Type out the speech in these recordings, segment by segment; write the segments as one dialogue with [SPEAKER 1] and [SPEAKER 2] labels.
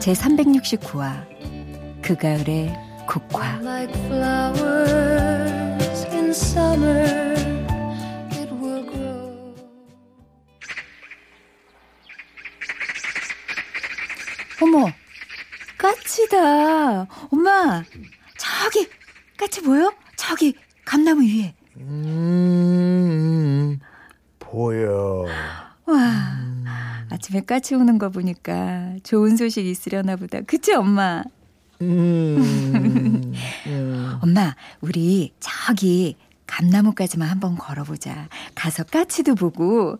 [SPEAKER 1] 제 369화 그 가을의 국화. 어머 까치다. 엄마 저기 까치 보여? 저기 감나무 위에.
[SPEAKER 2] 음, 보여.
[SPEAKER 1] 와 아침에 까치 오는 거 보니까 좋은 소식 있으려나 보다 그치 엄마?
[SPEAKER 2] 음, 음.
[SPEAKER 1] 엄마, 우리 저기 감나무까지만 한번 걸어보자. 가서 까치도 보고.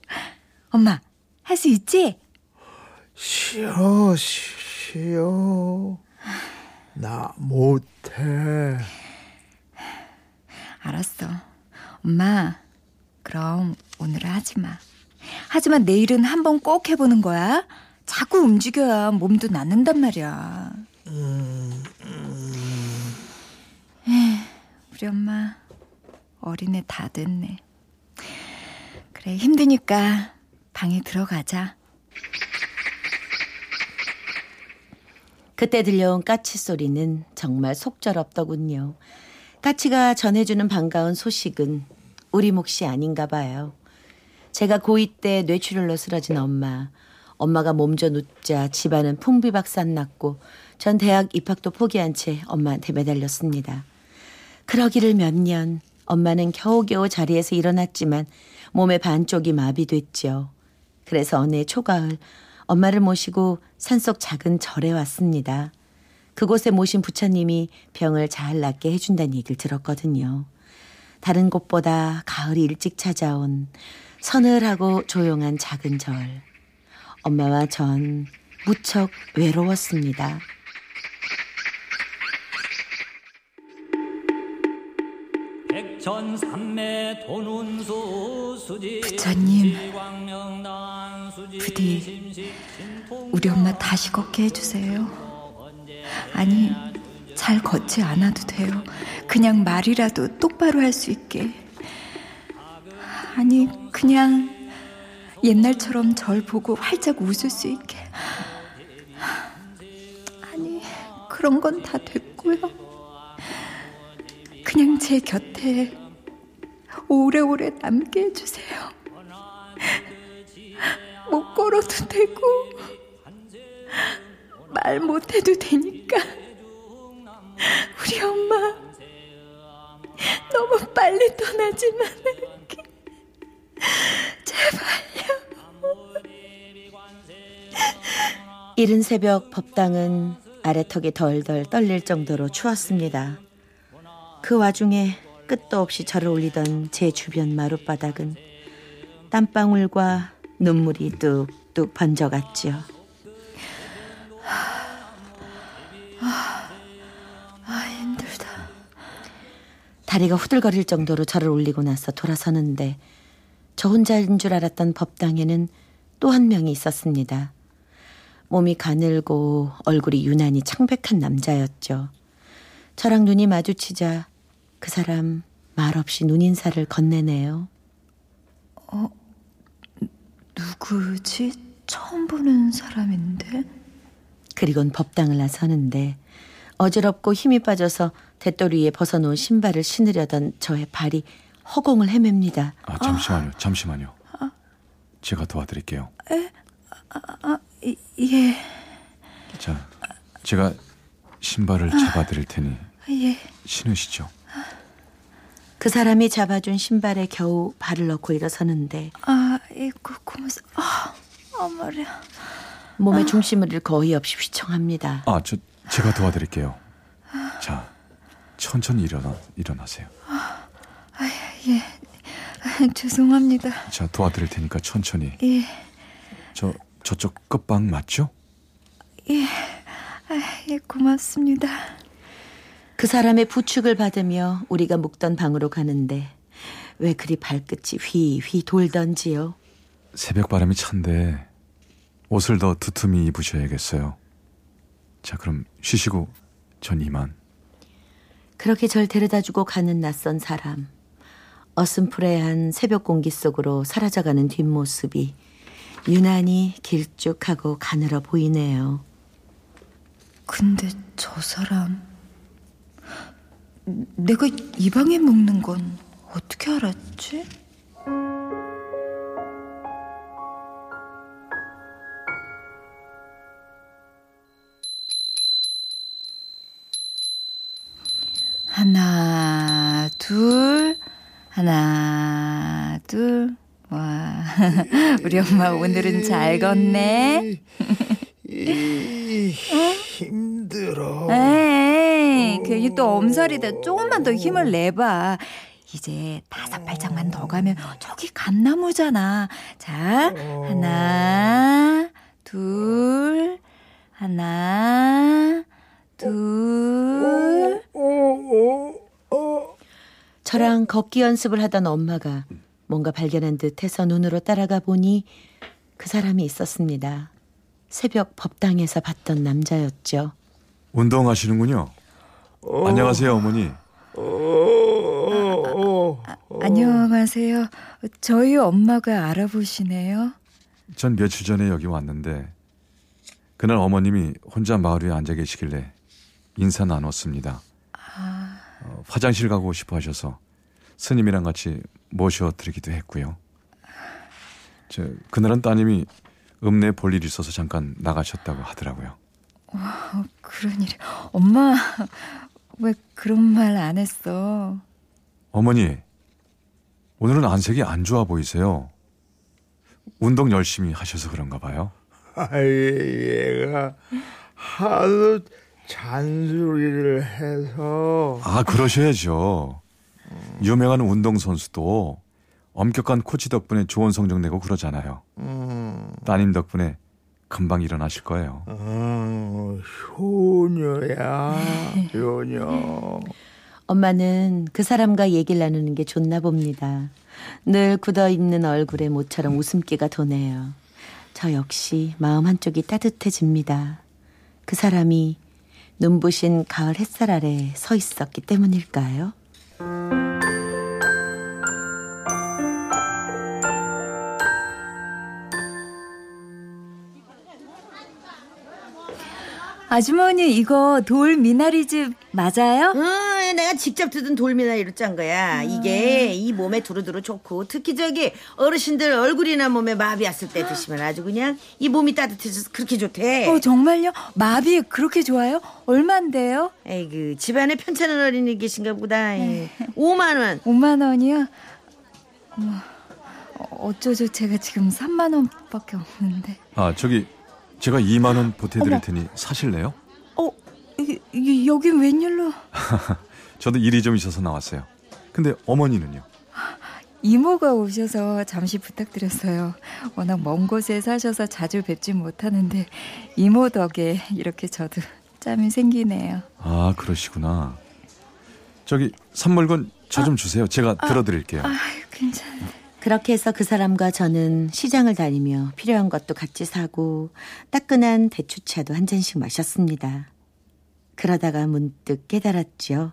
[SPEAKER 1] 엄마, 할 수 있지?
[SPEAKER 2] 싫어, 싫어. 나 못해.
[SPEAKER 1] 알았어. 엄마, 그럼 오늘은 하지 마. 하지만 내일은 한번 꼭 해보는 거야. 자꾸 움직여야 몸도 낫는단 말이야.
[SPEAKER 2] 음, 음.
[SPEAKER 1] 우리 엄마 어린애 다 됐네. 그래 힘드니까 방에 들어가자.
[SPEAKER 3] 그때 들려온 까치 소리는 정말 속절없더군요. 까치가 전해주는 반가운 소식은 우리 몫이 아닌가 봐요. 제가 고2 때 뇌출혈로 쓰러진 엄마. 엄마가 몸져 눕자 집안은 풍비박산 났고 전 대학 입학도 포기한 채 엄마한테 매달렸습니다. 그러기를 몇 년 엄마는 겨우겨우 자리에서 일어났지만 몸의 반쪽이 마비됐죠. 그래서 어느 초가을 엄마를 모시고 산속 작은 절에 왔습니다. 그곳에 모신 부처님이 병을 잘 낫게 해준다는 얘기를 들었거든요. 다른 곳보다 가을이 일찍 찾아온 서늘하고 조용한 작은 절. 엄마와 전 무척 외로웠습니다.
[SPEAKER 1] 부처님, 부디 우리 엄마 다시 걷게 해주세요. 아니, 잘 걷지 않아도 돼요. 그냥 말이라도 똑바로 할 수 있게. 아니, 그냥 옛날처럼 절 보고 활짝 웃을 수 있게. 아니, 그런 건 다 됐고요. 그냥 제 곁에 오래오래 남게 해주세요. 못 걸어도 되고, 말 못해도 되니까. 우리 엄마, 너무 빨리 떠나지만. 제발요.
[SPEAKER 3] 이른 새벽 법당은 아래턱이 덜덜 떨릴 정도로 추웠습니다. 그 와중에 끝도 없이 절을 올리던 제 주변 마룻바닥은 땀방울과 눈물이 뚝뚝 번져갔죠.
[SPEAKER 1] 아, 힘들다.
[SPEAKER 3] 다리가 후들거릴 정도로 절을 올리고 나서 돌아서는데 저 혼자인 줄 알았던 법당에는 또 한 명이 있었습니다. 몸이 가늘고 얼굴이 유난히 창백한 남자였죠. 저랑 눈이 마주치자 그 사람 말없이 눈인사를 건네네요.
[SPEAKER 1] 누구지? 처음 보는 사람인데?
[SPEAKER 3] 그리곤 법당을 나서는데 어지럽고 힘이 빠져서 대돌 위에 벗어놓은 신발을 신으려던 저의 발이 허공을 헤맵니다.
[SPEAKER 4] 아, 잠시만요. 잠시만요. 제가 도와드릴게요.
[SPEAKER 1] 이, 예,
[SPEAKER 4] 자, 제가 신발을 잡아드릴 테니
[SPEAKER 1] 예.
[SPEAKER 4] 신으시죠.
[SPEAKER 3] 그 사람이 잡아준 신발에 겨우 발을 넣고 일어서는데
[SPEAKER 1] 아, 이거 고무줄. 아, 아 말이야.
[SPEAKER 3] 몸의 중심을 잃고 어이없이 휘청합니다.
[SPEAKER 4] 아, 저 제가 도와드릴게요. 자, 천천히 일어나 일어나세요.
[SPEAKER 1] 예. 아, 죄송합니다.
[SPEAKER 4] 자, 도와드릴 테니까 천천히.
[SPEAKER 1] 예,
[SPEAKER 4] 저 저쪽 끝방 맞죠?
[SPEAKER 1] 예. 예, 고맙습니다.
[SPEAKER 3] 그 사람의 부축을 받으며 우리가 묵던 방으로 가는데 왜 그리 발끝이 휘휘 돌던지요.
[SPEAKER 4] 새벽 바람이 찬데 옷을 더 두툼히 입으셔야겠어요. 자, 그럼 쉬시고 전 이만.
[SPEAKER 3] 그렇게 절 데려다주고 가는 낯선 사람. 어슴푸레한 새벽 공기 속으로 사라져가는 뒷모습이 유난히 길쭉하고 가늘어 보이네요.
[SPEAKER 1] 근데 저 사람 내가 이 방에 묵는 건 어떻게 알았지? 하나, 둘, 하나, 둘. 와, 우리 엄마 오늘은 잘 걷네.
[SPEAKER 2] 이, 힘들어.
[SPEAKER 1] 에이, 괜히 또 엄살이다. 조금만 더 힘을 내봐. 이제 다섯 발짝만 더 가면 저기 감나무잖아. 자, 하나, 둘, 하나, 둘.
[SPEAKER 2] 어, 어, 어.
[SPEAKER 3] 저랑 걷기 연습을 하던 엄마가 뭔가 발견한 듯해서 눈으로 따라가 보니 그 사람이 있었습니다. 새벽 법당에서 봤던 남자였죠.
[SPEAKER 4] 운동하시는군요. 안녕하세요, 어머니.
[SPEAKER 2] 어, 어, 어.
[SPEAKER 1] 안녕하세요. 저희 엄마가 알아보시네요.
[SPEAKER 4] 전 며칠 전에 여기 왔는데 그날 어머님이 혼자 마을 위에 앉아 계시길래 인사 나눴습니다. 어, 화장실 가고 싶어 하셔서 스님이랑 같이 모셔드리기도 했고요. 저 그날은 따님이 읍내 볼일 있어서 잠깐 나가셨다고 하더라고요.
[SPEAKER 1] 어, 그런 일이. 엄마, 왜 그런 말 안 했어?
[SPEAKER 4] 어머니, 오늘은 안색이 안 좋아 보이세요. 운동 열심히 하셔서 그런가 봐요.
[SPEAKER 2] 아이, 얘가 하도 잔소리를 해서
[SPEAKER 4] 아, 그러셔야죠. 유명한 운동 선수도 엄격한 코치 덕분에 좋은 성적 내고 그러잖아요.
[SPEAKER 2] 음,
[SPEAKER 4] 따님 덕분에 금방 일어나실 거예요.
[SPEAKER 2] 어, 효녀야, 효녀.
[SPEAKER 3] 엄마는 그 사람과 얘기를 나누는 게 좋나 봅니다. 늘 굳어 있는 얼굴에 모처럼 웃음기가 도네요. 저 역시 마음 한쪽이 따뜻해집니다. 그 사람이 눈부신 가을 햇살 아래 서 있었기 때문일까요?
[SPEAKER 1] 아주머니, 이거 돌 미나리즙 맞아요?
[SPEAKER 5] 어, 내가 직접 뜯은 돌미나리로 짠 거야. 이게 이 몸에 두루두루 좋고 특히 저기 어르신들 얼굴이나 몸에 마비 왔을 때 드시면 아주 그냥 이 몸이 따뜻해져서 그렇게 좋대.
[SPEAKER 1] 어, 정말요? 마비 그렇게 좋아요? 얼만데요?
[SPEAKER 5] 에이그 집안에 편찮은 어린이 계신가 보다. 예. 5만 원.
[SPEAKER 1] 5만 원이요? 어머, 어, 어쩌죠? 제가 지금 3만 원밖에 없는데.
[SPEAKER 4] 아, 저기 제가 2만 원 보태드릴
[SPEAKER 1] 어머.
[SPEAKER 4] 테니 사실래요?
[SPEAKER 1] 어, 이, 이, 여긴 웬일로?
[SPEAKER 4] 저도 일이 좀 있어서 나왔어요. 근데 어머니는요?
[SPEAKER 1] 이모가 오셔서 잠시 부탁드렸어요. 워낙 먼 곳에 사셔서 자주 뵙진 못하는데 이모 덕에 이렇게 저도 짬이 생기네요.
[SPEAKER 4] 아, 그러시구나. 저기 선물건 저좀 주세요. 제가 들어드릴게요.
[SPEAKER 1] 아유, 괜찮은데.
[SPEAKER 3] 그렇게 해서 그 사람과 저는 시장을 다니며 필요한 것도 같이 사고 따끈한 대추차도 한 잔씩 마셨습니다. 그러다가 문득 깨달았죠.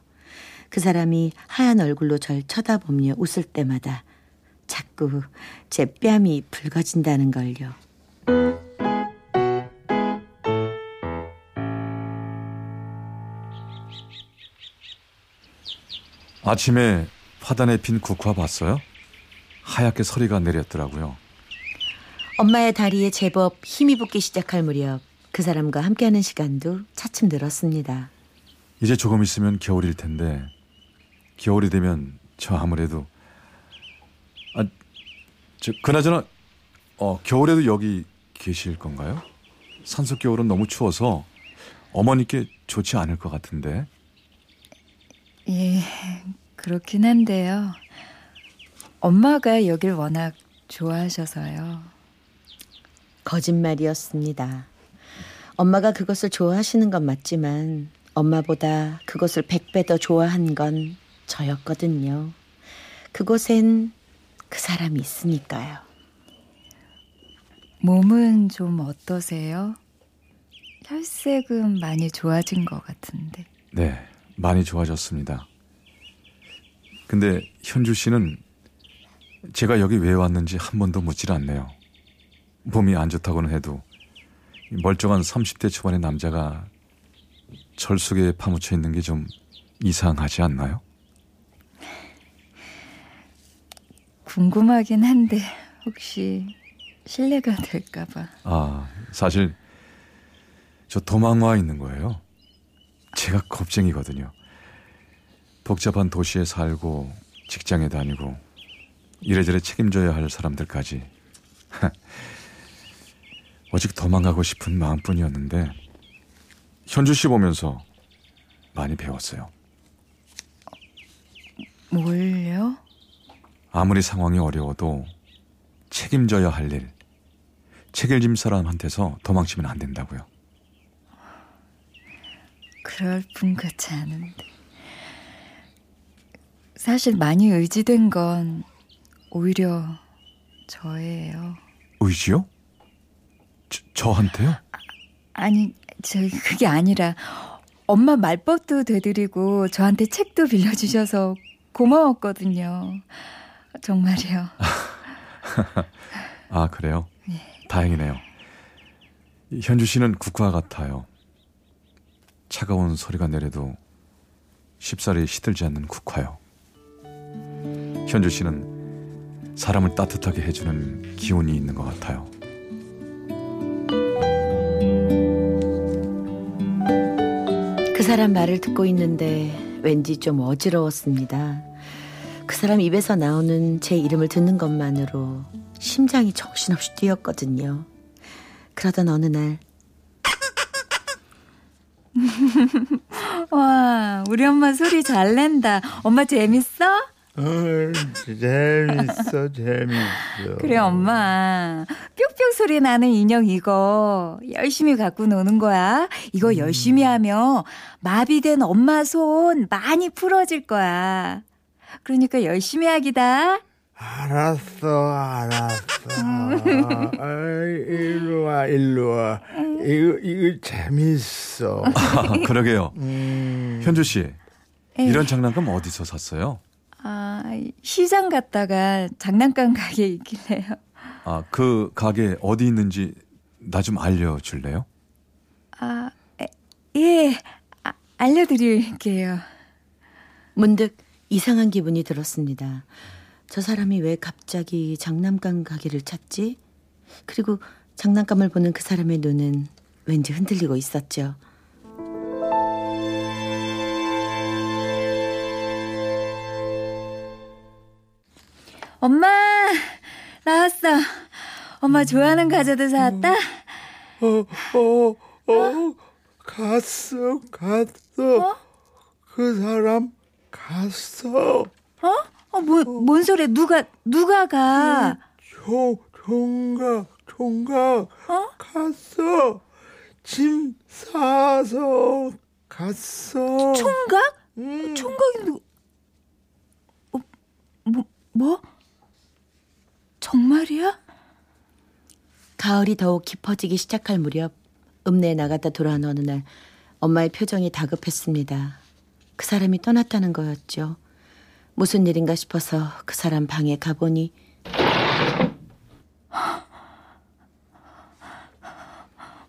[SPEAKER 3] 그 사람이 하얀 얼굴로 절 쳐다보며 웃을 때마다 자꾸 제 뺨이 붉어진다는 걸요.
[SPEAKER 4] 아침에 화단에 핀 국화 봤어요? 하얗게 서리가 내렸더라고요.
[SPEAKER 3] 엄마의 다리에 제법 힘이 붙기 시작할 무렵 그 사람과 함께하는 시간도 차츰 늘었습니다.
[SPEAKER 4] 이제 조금 있으면 겨울일 텐데 겨울이 되면 저 아무래도 아, 저 그나저나 어, 겨울에도 여기 계실 건가요? 산속 겨울은 너무 추워서 어머니께 좋지 않을 것 같은데
[SPEAKER 1] 예, 그렇긴 한데요. 엄마가 여길 워낙 좋아하셔서요.
[SPEAKER 3] 거짓말이었습니다. 엄마가 그것을 좋아하시는 건 맞지만 엄마보다 그것을 백배 더 좋아한 건 저였거든요. 그곳엔 그 사람이 있으니까요.
[SPEAKER 1] 몸은 좀 어떠세요? 혈색은 많이 좋아진 것 같은데.
[SPEAKER 4] 네, 많이 좋아졌습니다. 근데 현주 씨는 제가 여기 왜 왔는지 한 번도 묻질 않네요. 몸이 안 좋다고는 해도 멀쩡한 30대 초반의 남자가 절 속에 파묻혀 있는 게 좀 이상하지 않나요?
[SPEAKER 1] 궁금하긴 한데 혹시 실례가 될까봐.
[SPEAKER 4] 아, 사실 저 도망 와 있는 거예요. 제가 겁쟁이거든요. 복잡한 도시에 살고 직장에 다니고 이래저래 책임져야 할 사람들까지 오직 도망가고 싶은 마음뿐이었는데 현주 씨 보면서 많이 배웠어요.
[SPEAKER 1] 뭘요?
[SPEAKER 4] 아무리 상황이 어려워도 책임져야 할 일, 책임짐 사람한테서 도망치면 안 된다고요.
[SPEAKER 1] 그럴 분 같지 않은데. 사실 많이 의지된 건 오히려 저예요.
[SPEAKER 4] 의지요? 저, 저한테요?
[SPEAKER 1] 아니, 저 그게 아니라 엄마 말벗도 되드리고 저한테 책도 빌려주셔서 고마웠거든요. 정말이요.
[SPEAKER 4] 아, 그래요? 다행이네요. 이 현주 씨는 국화 같아요. 차가운 소리가 내려도 쉽사리 시들지 않는 국화요. 현주 씨는 사람을 따뜻하게 해주는 기운이 있는 것 같아요.
[SPEAKER 3] 그 사람 말을 듣고 있는데 왠지 좀 어지러웠습니다. 그 사람 입에서 나오는 제 이름을 듣는 것만으로 심장이 정신없이 뛰었거든요. 그러던 어느 날
[SPEAKER 1] 와, 우리 엄마 소리 잘 낸다. 엄마 재밌어?
[SPEAKER 2] 어, 재밌어, 재밌어.
[SPEAKER 1] 그래, 엄마. 뿅뿅 소리 나는 인형 이거 열심히 갖고 노는 거야. 이거 열심히 하면 마비된 엄마 손 많이 풀어질 거야. 그러니까 열심히 하기다.
[SPEAKER 2] 알았어, 알았어. 일로 와, 일로 와. 이거, 이거 재밌어.
[SPEAKER 4] 아, 그러게요.
[SPEAKER 2] 음,
[SPEAKER 4] 현주 씨,
[SPEAKER 1] 에이.
[SPEAKER 4] 이런 장난감 어디서 샀어요?
[SPEAKER 1] 아, 시장 갔다가 장난감 가게 있길래요.
[SPEAKER 4] 아, 그 가게 어디 있는지 나 좀 알려줄래요?
[SPEAKER 1] 아, 에, 예, 아, 알려드릴게요.
[SPEAKER 3] 문득 이상한 기분이 들었습니다. 저 사람이 왜 갑자기 장난감 가게를 찾지? 그리고 장난감을 보는 그 사람의 눈은 왠지 흔들리고 있었죠.
[SPEAKER 1] 엄마, 나왔어. 엄마 좋아하는 과자도 사왔다.
[SPEAKER 2] 어, 어, 어, 갔어, 갔어. 그 사람 갔어.
[SPEAKER 1] 어? 어, 뭐, 뭔 소리야? 누가, 누가 가?
[SPEAKER 2] 총, 총각, 총각.
[SPEAKER 1] 어?
[SPEAKER 2] 갔어. 짐 싸서 갔어.
[SPEAKER 1] 총각?
[SPEAKER 2] 음.
[SPEAKER 1] 총각이 누구? 어, 뭐, 뭐? 정말이야?
[SPEAKER 3] 가을이 더욱 깊어지기 시작할 무렵 읍내에 나갔다 돌아온 어느 날 엄마의 표정이 다급했습니다. 그 사람이 떠났다는 거였죠. 무슨 일인가 싶어서 그 사람 방에 가보니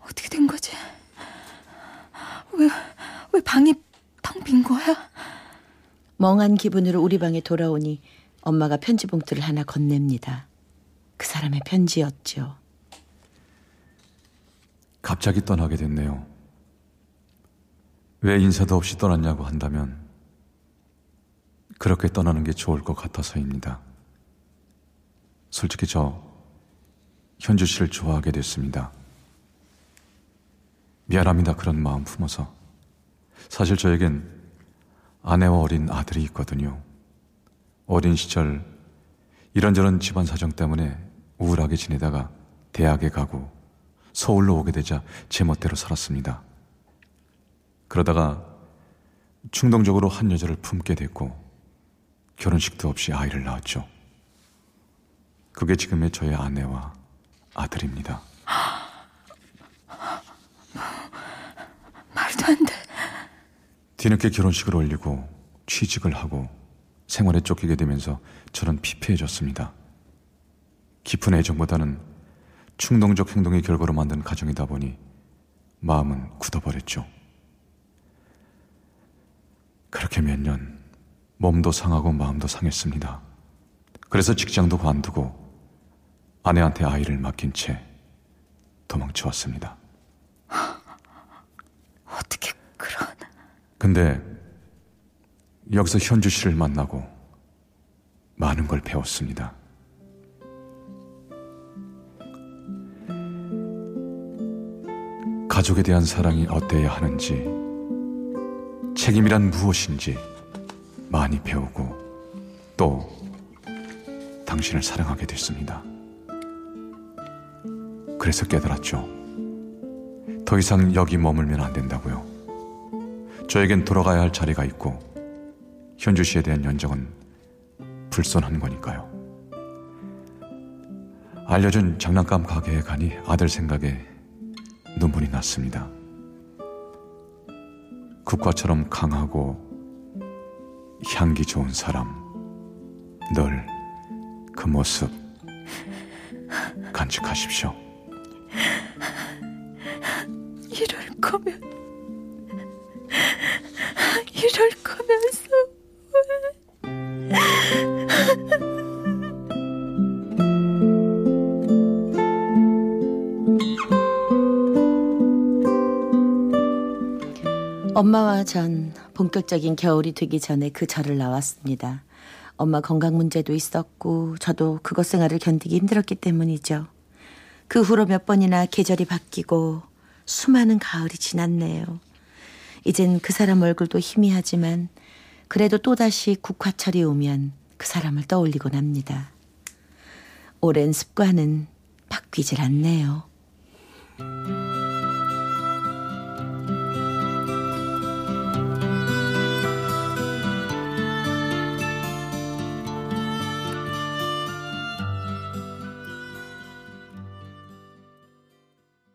[SPEAKER 1] 어떻게 된 거지? 왜, 왜 방이 텅 빈 거야?
[SPEAKER 3] 멍한 기분으로 우리 방에 돌아오니 엄마가 편지 봉투를 하나 건넵니다. 그 사람의 편지였죠.
[SPEAKER 4] 갑자기 떠나게 됐네요. 왜 인사도 없이 떠났냐고 한다면 그렇게 떠나는 게 좋을 것 같아서입니다. 솔직히 저 현주 씨를 좋아하게 됐습니다. 미안합니다. 그런 마음 품어서. 사실 저에겐 아내와 어린 아들이 있거든요. 어린 시절 이런저런 집안 사정 때문에 우울하게 지내다가 대학에 가고 서울로 오게 되자 제멋대로 살았습니다. 그러다가 충동적으로 한 여자를 품게 됐고 결혼식도 없이 아이를 낳았죠. 그게 지금의 저의 아내와 아들입니다.
[SPEAKER 1] 말도 안 돼.
[SPEAKER 4] 뒤늦게 결혼식을 올리고 취직을 하고 생활에 쫓기게 되면서 저는 피폐해졌습니다. 깊은 애정보다는 충동적 행동의 결과로 만든 가정이다 보니 마음은 굳어버렸죠. 그렇게 몇 년 몸도 상하고 마음도 상했습니다. 그래서 직장도 관두고 아내한테 아이를 맡긴 채 도망쳐 왔습니다.
[SPEAKER 1] 어떻게 그런.
[SPEAKER 4] 근데 여기서 현주 씨를 만나고 많은 걸 배웠습니다. 가족에 대한 사랑이 어때야 하는지, 책임이란 무엇인지 많이 배우고 또 당신을 사랑하게 됐습니다. 그래서 깨달았죠. 더 이상 여기 머물면 안 된다고요. 저에겐 돌아가야 할 자리가 있고 현주 씨에 대한 연정은 불손한 거니까요. 알려준 장난감 가게에 가니 아들 생각에 눈물이 났습니다. 국화처럼 강하고 향기 좋은 사람, 늘 그 모습 간직하십시오.
[SPEAKER 1] 이럴 거면. 이럴 거면
[SPEAKER 3] 엄마와 전 본격적인 겨울이 되기 전에 그 절을 나왔습니다. 엄마 건강 문제도 있었고 저도 그것 생활을 견디기 힘들었기 때문이죠. 그 후로 몇 번이나 계절이 바뀌고 수많은 가을이 지났네요. 이젠 그 사람 얼굴도 희미하지만 그래도 또다시 국화철이 오면 그 사람을 떠올리곤 합니다. 오랜 습관은 바뀌질 않네요.